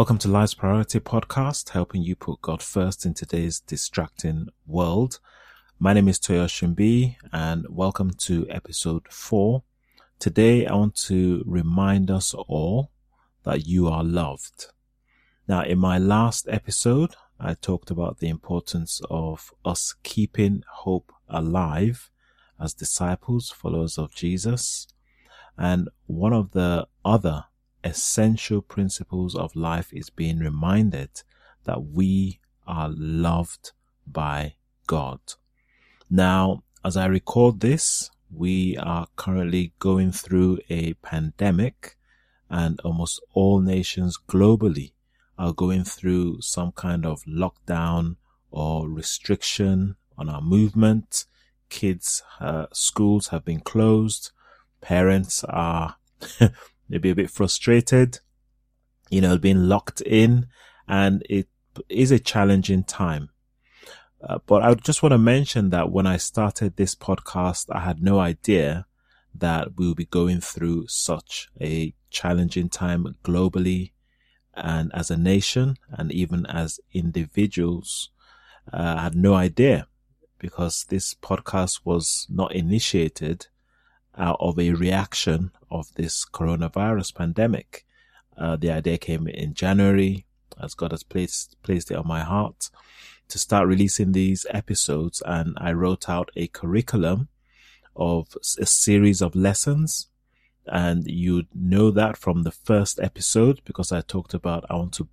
Welcome to Life's Priority Podcast, helping you put God first in today's distracting world. My name is Toyo Shimbi and welcome to episode four. Today I want to remind us all that you are loved. Now, in my last episode, I talked about the importance of us keeping hope alive as disciples, followers of Jesus. And one of the other essential principles of life is being reminded that we are loved by God. Now, as I record this, we are currently going through a pandemic and almost all nations globally are going through some kind of lockdown or restriction on our movement. Kids, uh, schools have been closed. Parents are maybe a bit frustrated, you know, being locked in and it is a challenging time. Uh, but I just want to mention that when I started this podcast, I had no idea that we will be going through such a challenging time globally and as a nation and even as individuals. Uh, I had no idea because this podcast was not initiated out of a reaction of this coronavirus pandemic. Uh, the idea came in January as God has placed, placed it on my heart to start releasing these episodes. And I wrote out a curriculum of a series of lessons. And you know that from the first episode because I talked about I want to,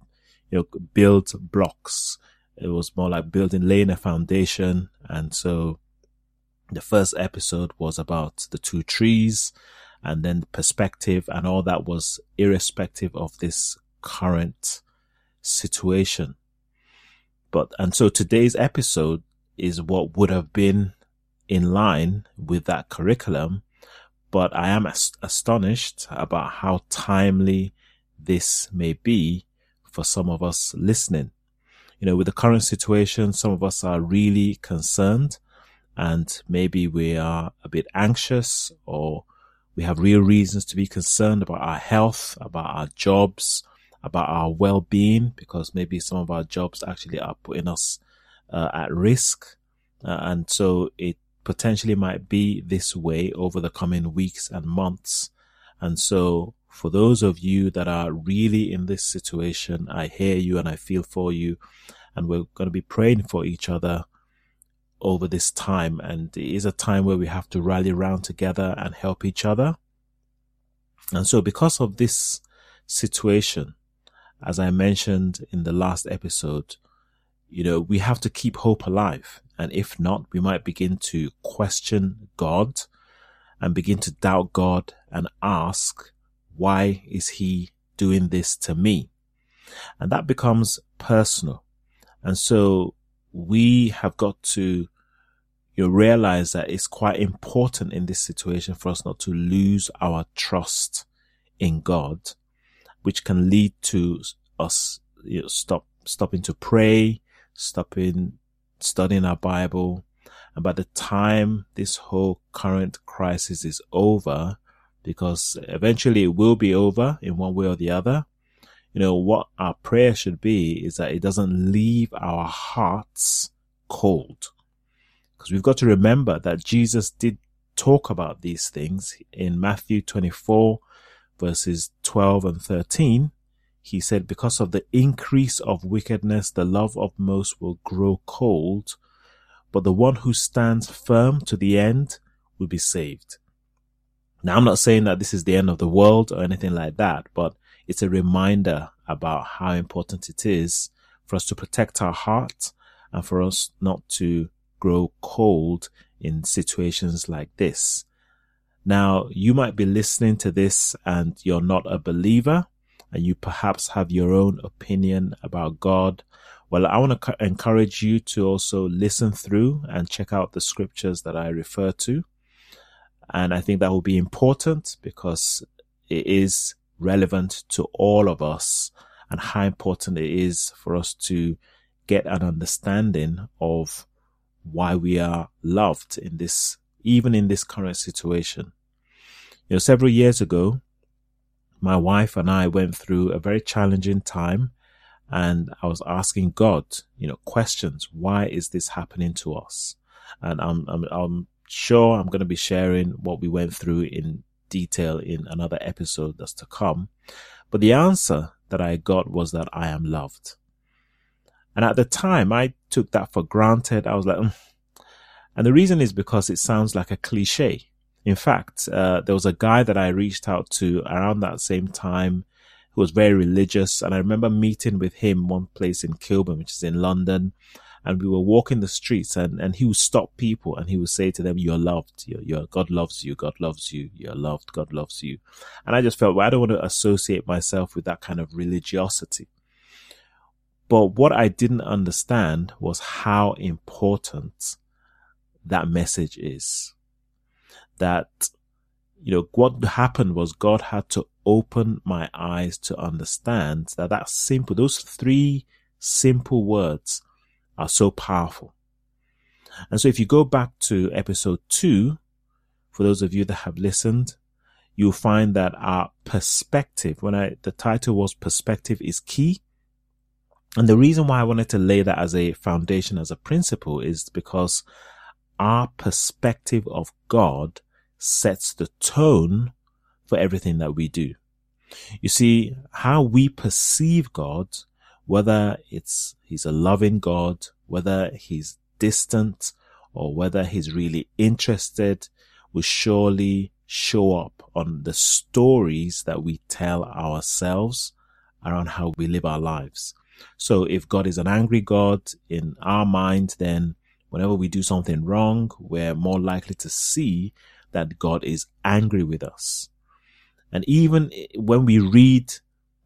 you know, build blocks. It was more like building, laying a foundation. And so the first episode was about the two trees and then the perspective and all that was irrespective of this current situation. But, and so today's episode is what would have been in line with that curriculum. But I am ast- astonished about how timely this may be for some of us listening. You know, with the current situation, some of us are really concerned and maybe we are a bit anxious or we have real reasons to be concerned about our health, about our jobs, about our well-being, because maybe some of our jobs actually are putting us uh, at risk. Uh, and so it potentially might be this way over the coming weeks and months. And so for those of you that are really in this situation, I hear you and I feel for you. And we're going to be praying for each other over this time. And it is a time where we have to rally around together and help each other. And so because of this situation, as I mentioned in the last episode, you know, we have to keep hope alive. And if not, we might begin to question God and begin to doubt God and ask, why is he doing this to me? And that becomes personal. And so we have got to you realize that it's quite important in this situation for us not to lose our trust in God, which can lead to us you know, stop stopping to pray, stopping studying our Bible, and by the time this whole current crisis is over, because eventually it will be over in one way or the other, you know, what our prayer should be is that it doesn't leave our hearts cold. Because we've got to remember that Jesus did talk about these things in Matthew 24 verses 12 and 13. He said, because of the increase of wickedness, the love of most will grow cold, but the one who stands firm to the end will be saved. Now, I'm not saying that this is the end of the world or anything like that, but it's a reminder about how important it is for us to protect our heart and for us not to grow cold in situations like this. Now, you might be listening to this and you're not a believer and you perhaps have your own opinion about God. Well, I want to encourage you to also listen through and check out the scriptures that I refer to. And I think that will be important because it is relevant to all of us and how important it is for us to get an understanding of why we are loved in this, even in this current situation. You know, several years ago, my wife and I went through a very challenging time and I was asking God, you know, questions. Why is this happening to us? And I'm, I'm, I'm sure I'm going to be sharing what we went through in detail in another episode that's to come. But the answer that I got was that I am loved. And at the time, I took that for granted. I was like, mm. and the reason is because it sounds like a cliche. In fact, uh, there was a guy that I reached out to around that same time who was very religious. And I remember meeting with him one place in Kilburn, which is in London. And we were walking the streets and, and he would stop people and he would say to them, you're loved. You're, you're, God loves you. God loves you. You're loved. God loves you. And I just felt, well, I don't want to associate myself with that kind of religiosity. But what I didn't understand was how important that message is. That, you know, what happened was God had to open my eyes to understand that that simple, those three simple words are so powerful. And so if you go back to episode two, for those of you that have listened, you'll find that our perspective, when I, the title was perspective is key. And the reason why I wanted to lay that as a foundation, as a principle is because our perspective of God sets the tone for everything that we do. You see, how we perceive God, whether it's He's a loving God, whether He's distant, or whether He's really interested, will surely show up on the stories that we tell ourselves around how we live our lives. So if God is an angry God in our mind, then whenever we do something wrong, we're more likely to see that God is angry with us. And even when we read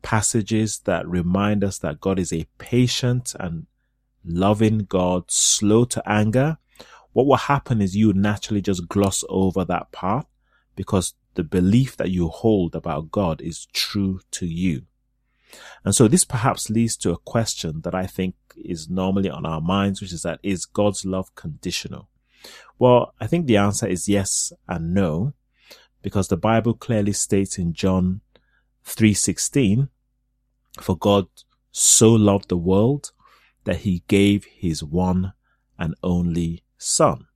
passages that remind us that God is a patient and loving God, slow to anger, what will happen is you naturally just gloss over that part because the belief that you hold about God is true to you. And so this perhaps leads to a question that I think is normally on our minds, which is that is God's love conditional? Well, I think the answer is yes and no, because the Bible clearly states in John 3:16, for God so loved the world that he gave his one and only son.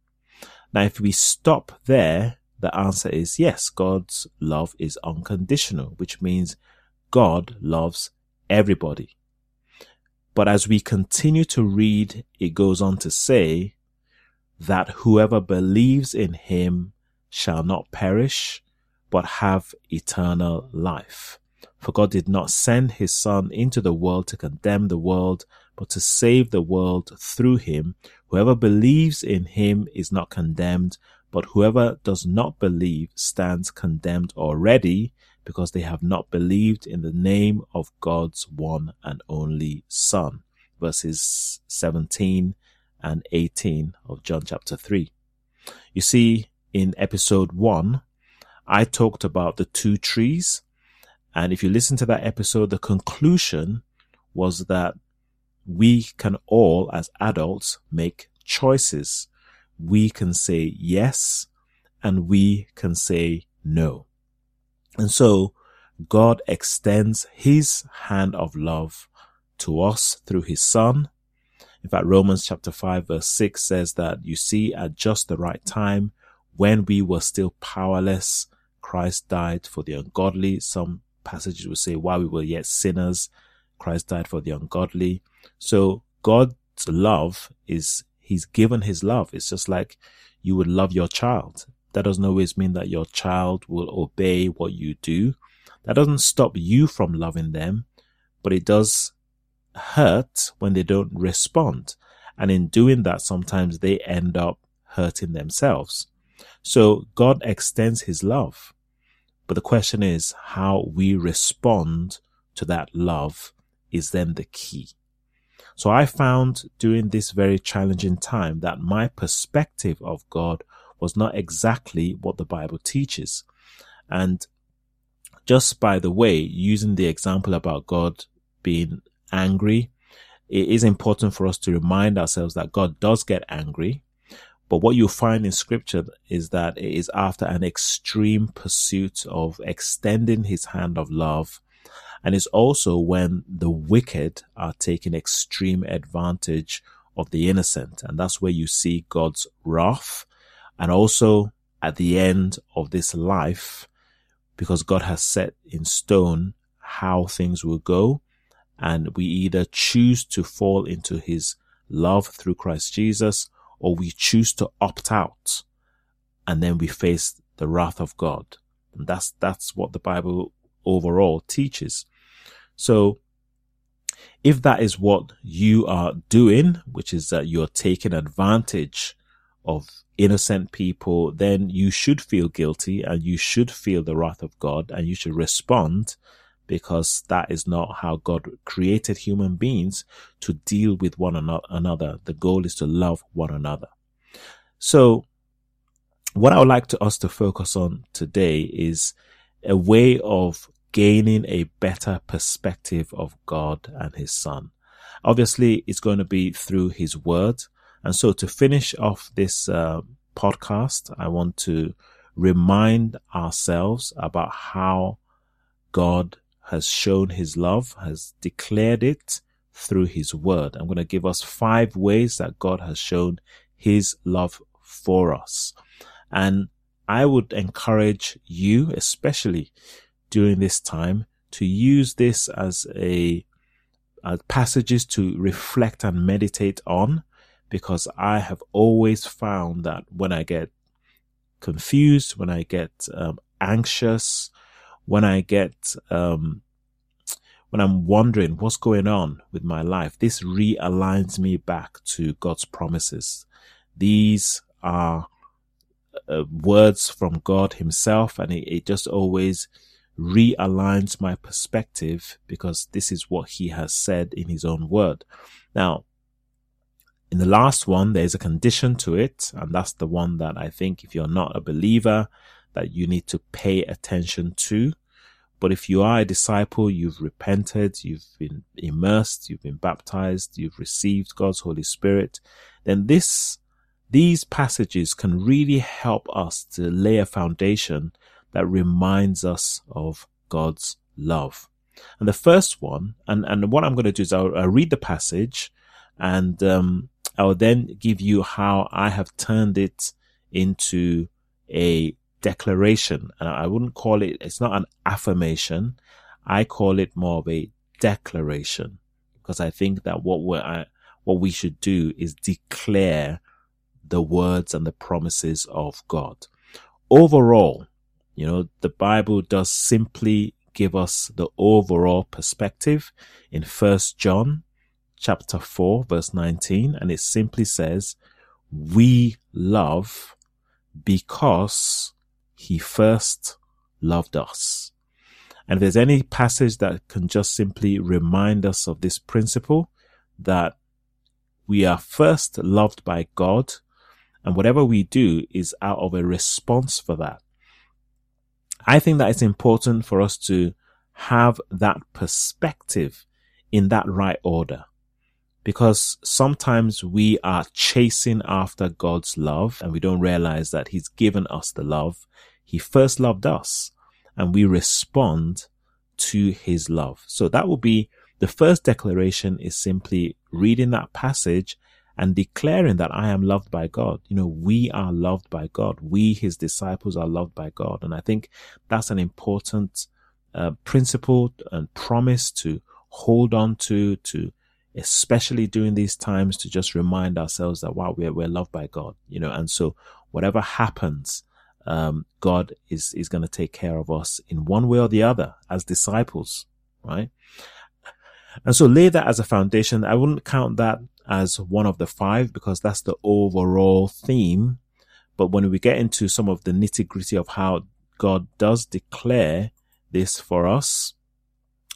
Now, if we stop there, the answer is yes, God's love is unconditional, which means God loves everybody. But as we continue to read, it goes on to say that whoever believes in him shall not perish, but have eternal life. For God did not send his son into the world to condemn the world, but to save the world through him. Whoever believes in him is not condemned, but whoever does not believe stands condemned already because they have not believed in the name of God's one and only Son. Verses 17 and 18 of John chapter 3. You see, in episode 1, I talked about the two trees. And if you listen to that episode, the conclusion was that we can all, as adults, make choices. We can say yes and we can say no. And so God extends his hand of love to us through his son. In fact, Romans chapter 5 verse 6 says that you see at just the right time when we were still powerless, Christ died for the ungodly. Some passages will say while we were yet sinners, Christ died for the ungodly. So God's love is he's given his love. It's just like you would love your child. That doesn't always mean that your child will obey what you do. That doesn't stop you from loving them, but it does hurt when they don't respond. And in doing that, sometimes they end up hurting themselves. So God extends his love. But the question is how we respond to that love is then the key. So I found during this very challenging time that my perspective of God was not exactly what the Bible teaches. And just by the way, using the example about God being angry, it is important for us to remind ourselves that God does get angry. But what you find in scripture is that it is after an extreme pursuit of extending his hand of love. And it's also when the wicked are taking extreme advantage of the innocent. And that's where you see God's wrath. And also at the end of this life, because God has set in stone how things will go. And we either choose to fall into his love through Christ Jesus or we choose to opt out and then we face the wrath of God. And that's, that's what the Bible overall teaches. So if that is what you are doing, which is that you're taking advantage of innocent people, then you should feel guilty and you should feel the wrath of God and you should respond because that is not how God created human beings to deal with one another. The goal is to love one another. So what I would like to us to focus on today is a way of gaining a better perspective of God and his son. Obviously, it's going to be through his word. And so to finish off this uh, podcast, I want to remind ourselves about how God has shown his love, has declared it through his word. I'm going to give us five ways that God has shown his love for us. And I would encourage you, especially during this time, to use this as a as passages to reflect and meditate on because I have always found that when I get confused, when I get um, anxious, when I get, um, when I'm wondering what's going on with my life, this realigns me back to God's promises. These are uh, words from God Himself, and it, it just always realigns my perspective because this is what He has said in His own word. Now, in the last one, there's a condition to it, and that's the one that I think if you're not a believer, that you need to pay attention to. But if you are a disciple, you've repented, you've been immersed, you've been baptized, you've received God's Holy Spirit, then this, these passages can really help us to lay a foundation that reminds us of God's love. And the first one, and, and what I'm going to do is I'll, I'll read the passage and, um, I will then give you how I have turned it into a declaration. And I wouldn't call it, it's not an affirmation. I call it more of a declaration because I think that what we're, uh, what we should do is declare the words and the promises of God. Overall, you know, the Bible does simply give us the overall perspective in first John chapter 4 verse 19 and it simply says, we love because he first loved us. And if there's any passage that can just simply remind us of this principle that we are first loved by God and whatever we do is out of a response for that. I think that it's important for us to have that perspective in that right order because sometimes we are chasing after God's love and we don't realize that he's given us the love. He first loved us and we respond to his love. So that will be the first declaration is simply reading that passage and declaring that I am loved by God. You know, we are loved by God. We, his disciples, are loved by God. And I think that's an important uh, principle and promise to hold on to, to especially during these times to just remind ourselves that wow, we're, we're loved by God, you know, and so whatever happens, um, God is, is going to take care of us in one way or the other as disciples, right? And so lay that as a foundation. I wouldn't count that as one of the five because that's the overall theme. But when we get into some of the nitty gritty of how God does declare this for us,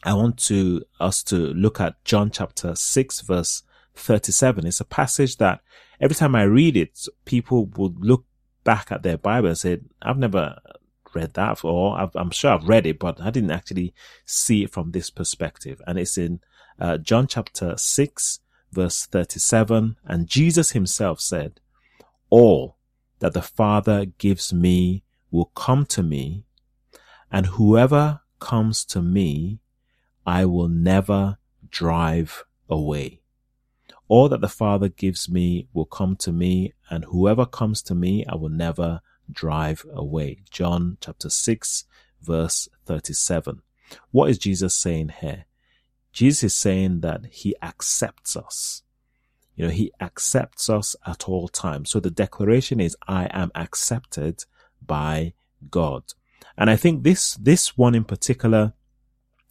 I want to us to look at John chapter 6 verse 37. It's a passage that every time I read it, people would look back at their Bible and say, I've never read that or i am sure I've read it, but I didn't actually see it from this perspective. And it's in uh, John chapter 6 verse 37. And Jesus himself said, all that the Father gives me will come to me and whoever comes to me, I will never drive away. All that the Father gives me will come to me, and whoever comes to me, I will never drive away. John chapter 6, verse 37. What is Jesus saying here? Jesus is saying that he accepts us. You know, he accepts us at all times. So the declaration is, I am accepted by God. And I think this, this one in particular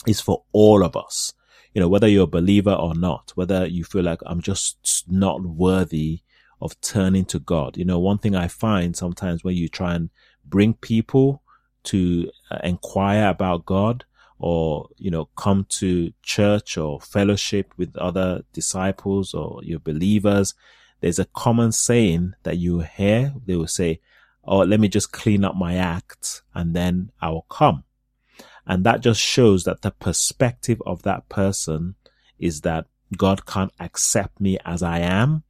is for all of us. You know, whether you're a believer or not, whether you feel like I'm just not worthy of turning to God. You know, one thing I find sometimes when you try and bring people to uh, inquire about God or, you know, come to church or fellowship with other disciples or your believers, there's a common saying that you hear. They will say, Oh, let me just clean up my act and then I will come. And that just shows that the perspective of that person is that God can't accept me as I am.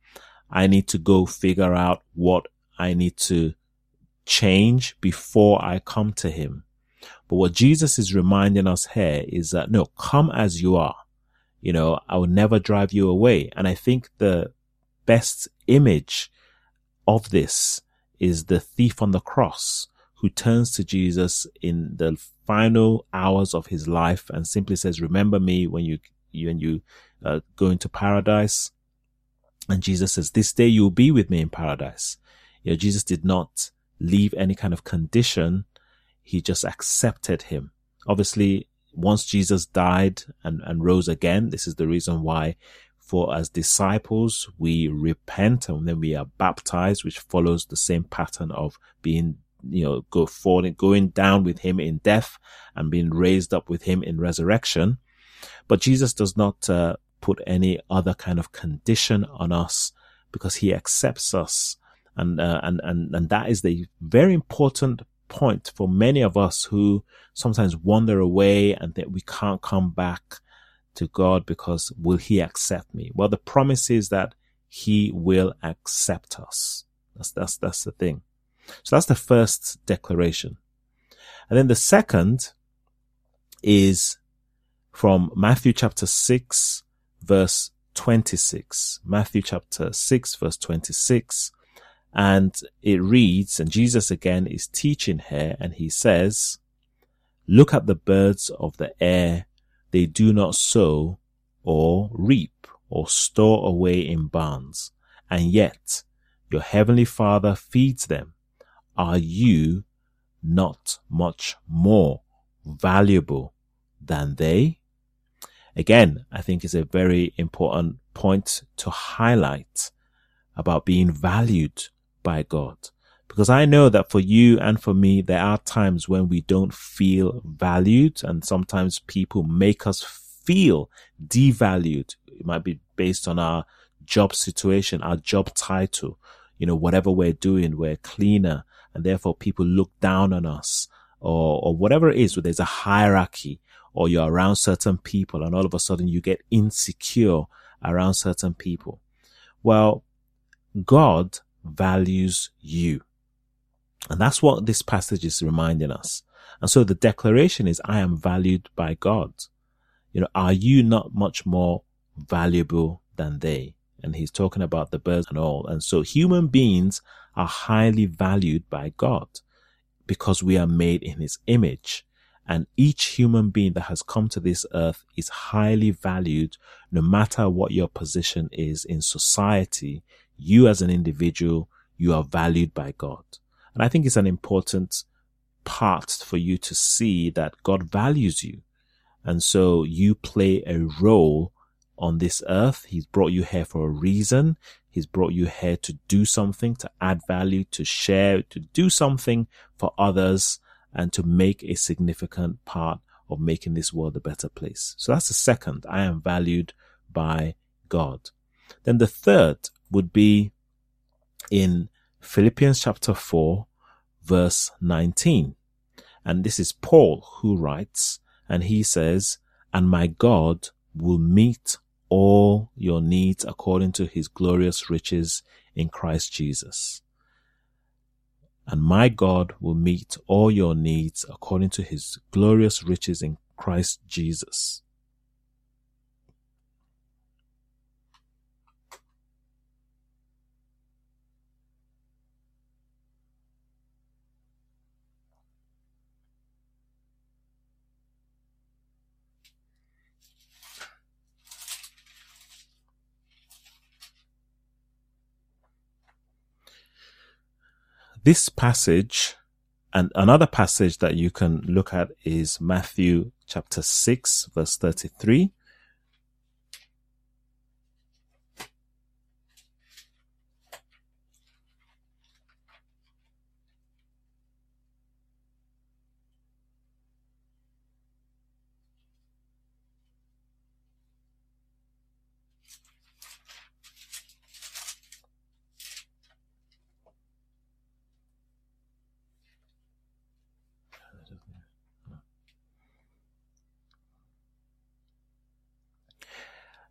I need to go figure out what I need to change before I come to him. But what Jesus is reminding us here is that no, come as you are. You know, I will never drive you away. And I think the best image of this is the thief on the cross who turns to Jesus in the final hours of his life and simply says, remember me when you, when you uh, go into paradise. And Jesus says, this day you will be with me in paradise. You know, Jesus did not leave any kind of condition. He just accepted him. Obviously, once Jesus died and, and rose again, this is the reason why for as disciples, we repent and then we are baptized, which follows the same pattern of being you know, go falling, going down with him in death and being raised up with him in resurrection. But Jesus does not uh, put any other kind of condition on us because he accepts us. And, uh, and, and, and that is the very important point for many of us who sometimes wander away and that we can't come back to God because will he accept me? Well, the promise is that he will accept us. That's, that's, that's the thing. So that's the first declaration. And then the second is from Matthew chapter 6 verse 26. Matthew chapter 6 verse 26. And it reads, and Jesus again is teaching here and he says, look at the birds of the air. They do not sow or reap or store away in barns. And yet your heavenly father feeds them are you not much more valuable than they? Again, I think is a very important point to highlight about being valued by God. Because I know that for you and for me, there are times when we don't feel valued and sometimes people make us feel devalued. It might be based on our job situation, our job title, you know, whatever we're doing, we're cleaner, and therefore people look down on us or, or whatever it is, where there's a hierarchy or you're around certain people and all of a sudden you get insecure around certain people. Well, God values you. And that's what this passage is reminding us. And so the declaration is, I am valued by God. You know, are you not much more valuable than they? and he's talking about the birds and all. And so human beings are highly valued by God because we are made in his image. And each human being that has come to this earth is highly valued no matter what your position is in society. You as an individual, you are valued by God. And I think it's an important part for you to see that God values you. And so you play a role on this earth. He's brought you here for a reason. He's brought you here to do something, to add value, to share, to do something for others and to make a significant part of making this world a better place. So that's the second. I am valued by God. Then the third would be in Philippians chapter 4 verse 19. And this is Paul who writes and he says, and my God will meet all your needs according to his glorious riches in Christ Jesus. And my God will meet all your needs according to his glorious riches in Christ Jesus. This passage and another passage that you can look at is Matthew chapter 6 verse 33.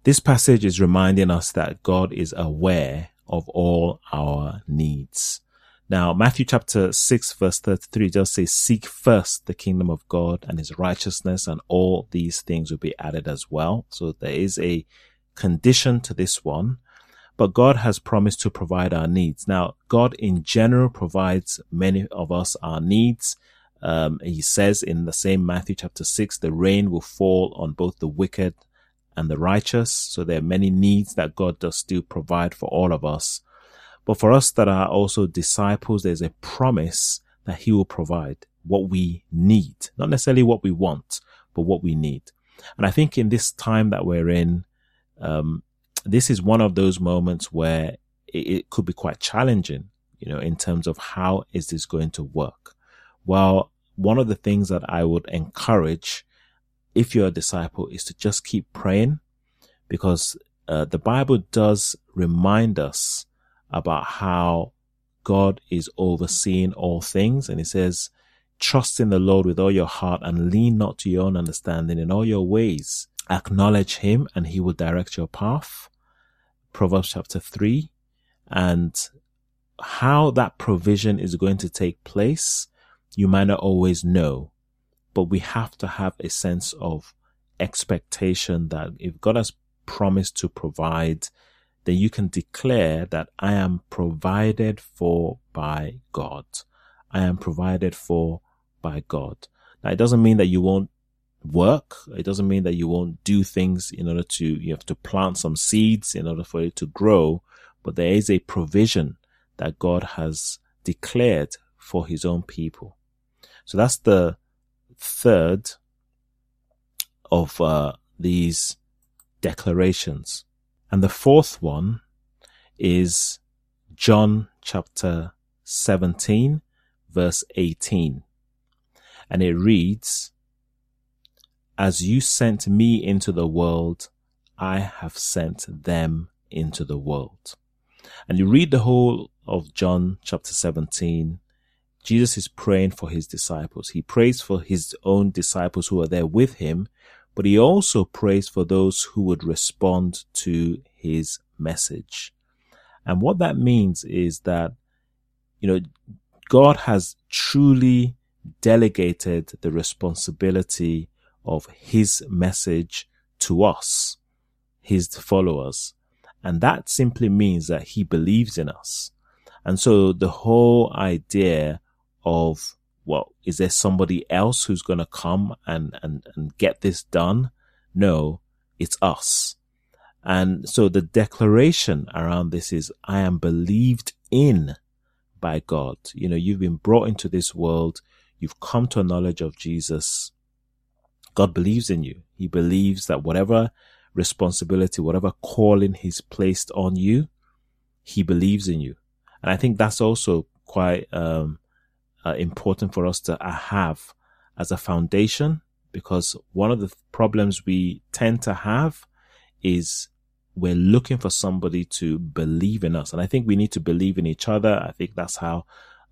This passage is reminding us that God is aware of all our needs. Now, Matthew chapter 6 verse 33 just says, seek first the kingdom of God and his righteousness and all these things will be added as well. So there is a condition to this one, but God has promised to provide our needs. Now, God in general provides many of us our needs. Um, he says in the same Matthew chapter 6, the rain will fall on both the wicked and the righteous. So there are many needs that God does still provide for all of us. But for us that are also disciples, there's a promise that he will provide what we need, not necessarily what we want, but what we need. And I think in this time that we're in, um, this is one of those moments where it, it could be quite challenging, you know, in terms of how is this going to work? Well, one of the things that I would encourage if you're a disciple is to just keep praying because uh, the Bible does remind us about how God is overseeing all things. And it says, trust in the Lord with all your heart and lean not to your own understanding in all your ways. Acknowledge him and he will direct your path. Proverbs chapter three. And how that provision is going to take place, you might not always know but we have to have a sense of expectation that if God has promised to provide, then you can declare that I am provided for by God. I am provided for by God. Now, it doesn't mean that you won't work. It doesn't mean that you won't do things in order to, you have to plant some seeds in order for it to grow, but there is a provision that God has declared for his own people. So that's the third of uh, these declarations. And the fourth one is John chapter 17, verse 18. And it reads, As you sent me into the world, I have sent them into the world. And you read the whole of John chapter 17 Jesus is praying for his disciples. He prays for his own disciples who are there with him, but he also prays for those who would respond to his message. And what that means is that, you know, God has truly delegated the responsibility of his message to us, his followers. And that simply means that he believes in us. And so the whole idea of well, is there somebody else who's going to come and, and, and get this done? No, it's us. And so the declaration around this is, I am believed in by God. You know, you've been brought into this world. You've come to a knowledge of Jesus. God believes in you. He believes that whatever responsibility, whatever calling he's placed on you, he believes in you. And I think that's also quite, um, uh, important for us to uh, have as a foundation because one of the problems we tend to have is we're looking for somebody to believe in us. And I think we need to believe in each other. I think that's how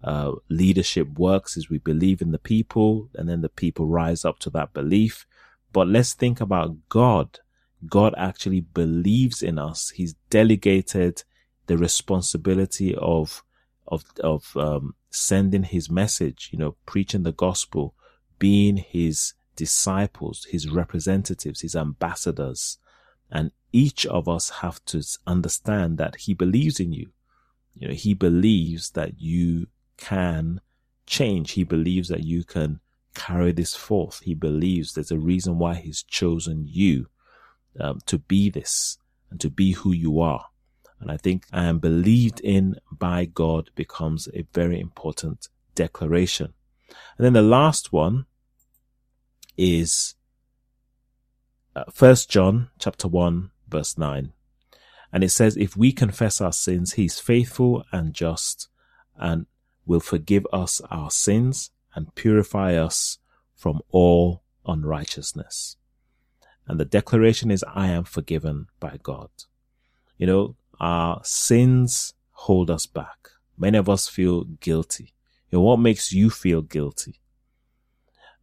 uh, leadership works is we believe in the people and then the people rise up to that belief. But let's think about God. God actually believes in us. He's delegated the responsibility of of of um, sending his message, you know, preaching the gospel, being his disciples, his representatives, his ambassadors. And each of us have to understand that he believes in you. You know, he believes that you can change. He believes that you can carry this forth. He believes there's a reason why he's chosen you um, to be this and to be who you are. And I think I am believed in by God becomes a very important declaration. And then the last one is uh, First John chapter 1 verse 9. And it says, if we confess our sins, he's faithful and just and will forgive us our sins and purify us from all unrighteousness. And the declaration is, I am forgiven by God. You know, our sins hold us back. Many of us feel guilty. You know, what makes you feel guilty?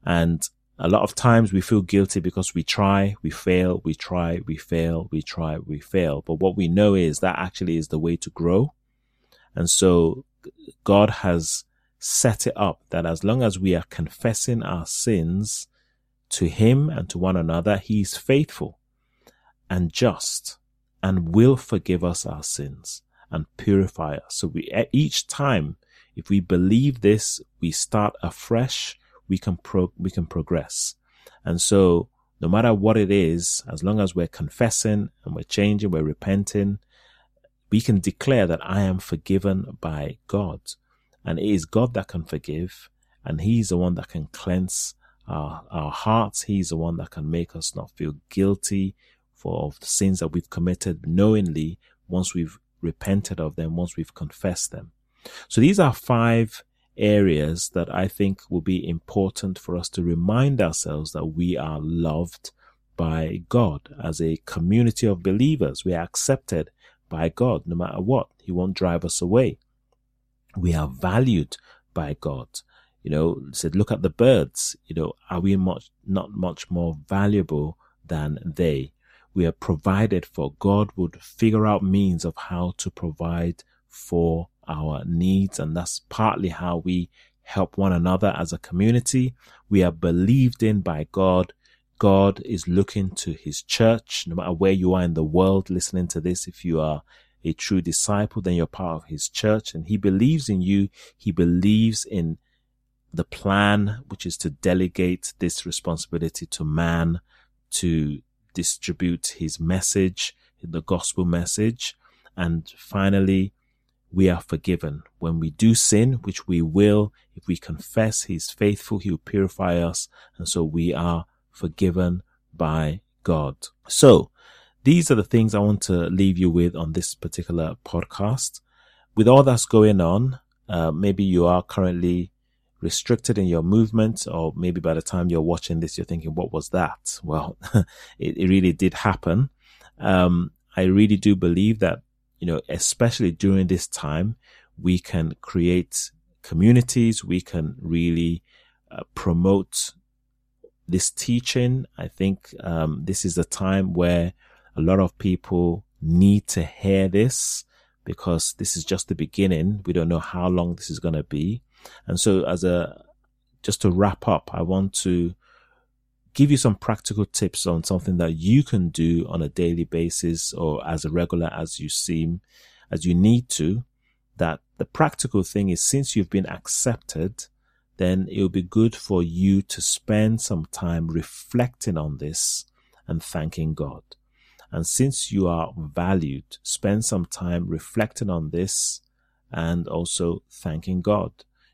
And a lot of times we feel guilty because we try, we fail, we try, we fail, we try, we fail. But what we know is that actually is the way to grow. And so God has set it up that as long as we are confessing our sins to Him and to one another, He is faithful and just and will forgive us our sins and purify us. So we, each time, if we believe this, we start afresh, we can pro, we can progress. And so no matter what it is, as long as we're confessing and we're changing, we're repenting, we can declare that I am forgiven by God. And it is God that can forgive, and He's the one that can cleanse our, our hearts. He's the one that can make us not feel guilty for the sins that we've committed knowingly once we've repented of them, once we've confessed them. So these are five areas that I think will be important for us to remind ourselves that we are loved by God as a community of believers. We are accepted by God no matter what. He won't drive us away. We are valued by God. You know, said, look at the birds. You know, are we much, not much more valuable than they? We are provided for. God would figure out means of how to provide for our needs. And that's partly how we help one another as a community. We are believed in by God. God is looking to his church, no matter where you are in the world listening to this. If you are a true disciple, then you're part of his church and he believes in you. He believes in the plan, which is to delegate this responsibility to man to distribute his message, the gospel message. And finally, we are forgiven. When we do sin, which we will, if we confess he's faithful, he will purify us. And so we are forgiven by God. So these are the things I want to leave you with on this particular podcast. With all that's going on, uh, maybe you are currently restricted in your movement, or maybe by the time you're watching this, you're thinking, what was that? Well, it, it, really did happen. Um, I really do believe that, you know, especially during this time, we can create communities. We can really uh, promote this teaching. I think, um, this is a time where a lot of people need to hear this because this is just the beginning. We don't know how long this is going to be. And so as a, just to wrap up, I want to give you some practical tips on something that you can do on a daily basis or as regular as you seem, as you need to. That the practical thing is since you've been accepted, then it will be good for you to spend some time reflecting on this and thanking God. And since you are valued, spend some time reflecting on this and also thanking God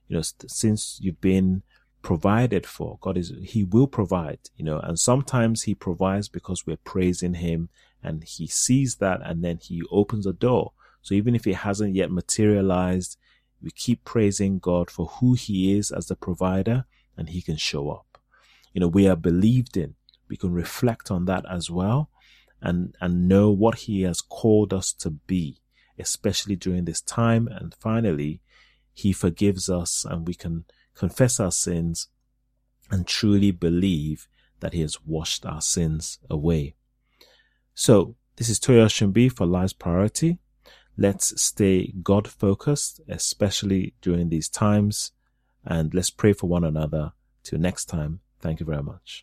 you know, since you've been provided for, God is, He will provide, you know, and sometimes He provides because we're praising Him and He sees that and then He opens a door. So even if it hasn't yet materialized, we keep praising God for who He is as the provider and He can show up. You know, we are believed in. We can reflect on that as well and, and know what He has called us to be, especially during this time. And finally, he forgives us and we can confess our sins and truly believe that He has washed our sins away. So, this is Toyo Shimbi for Life's Priority. Let's stay God focused, especially during these times, and let's pray for one another. Till next time, thank you very much.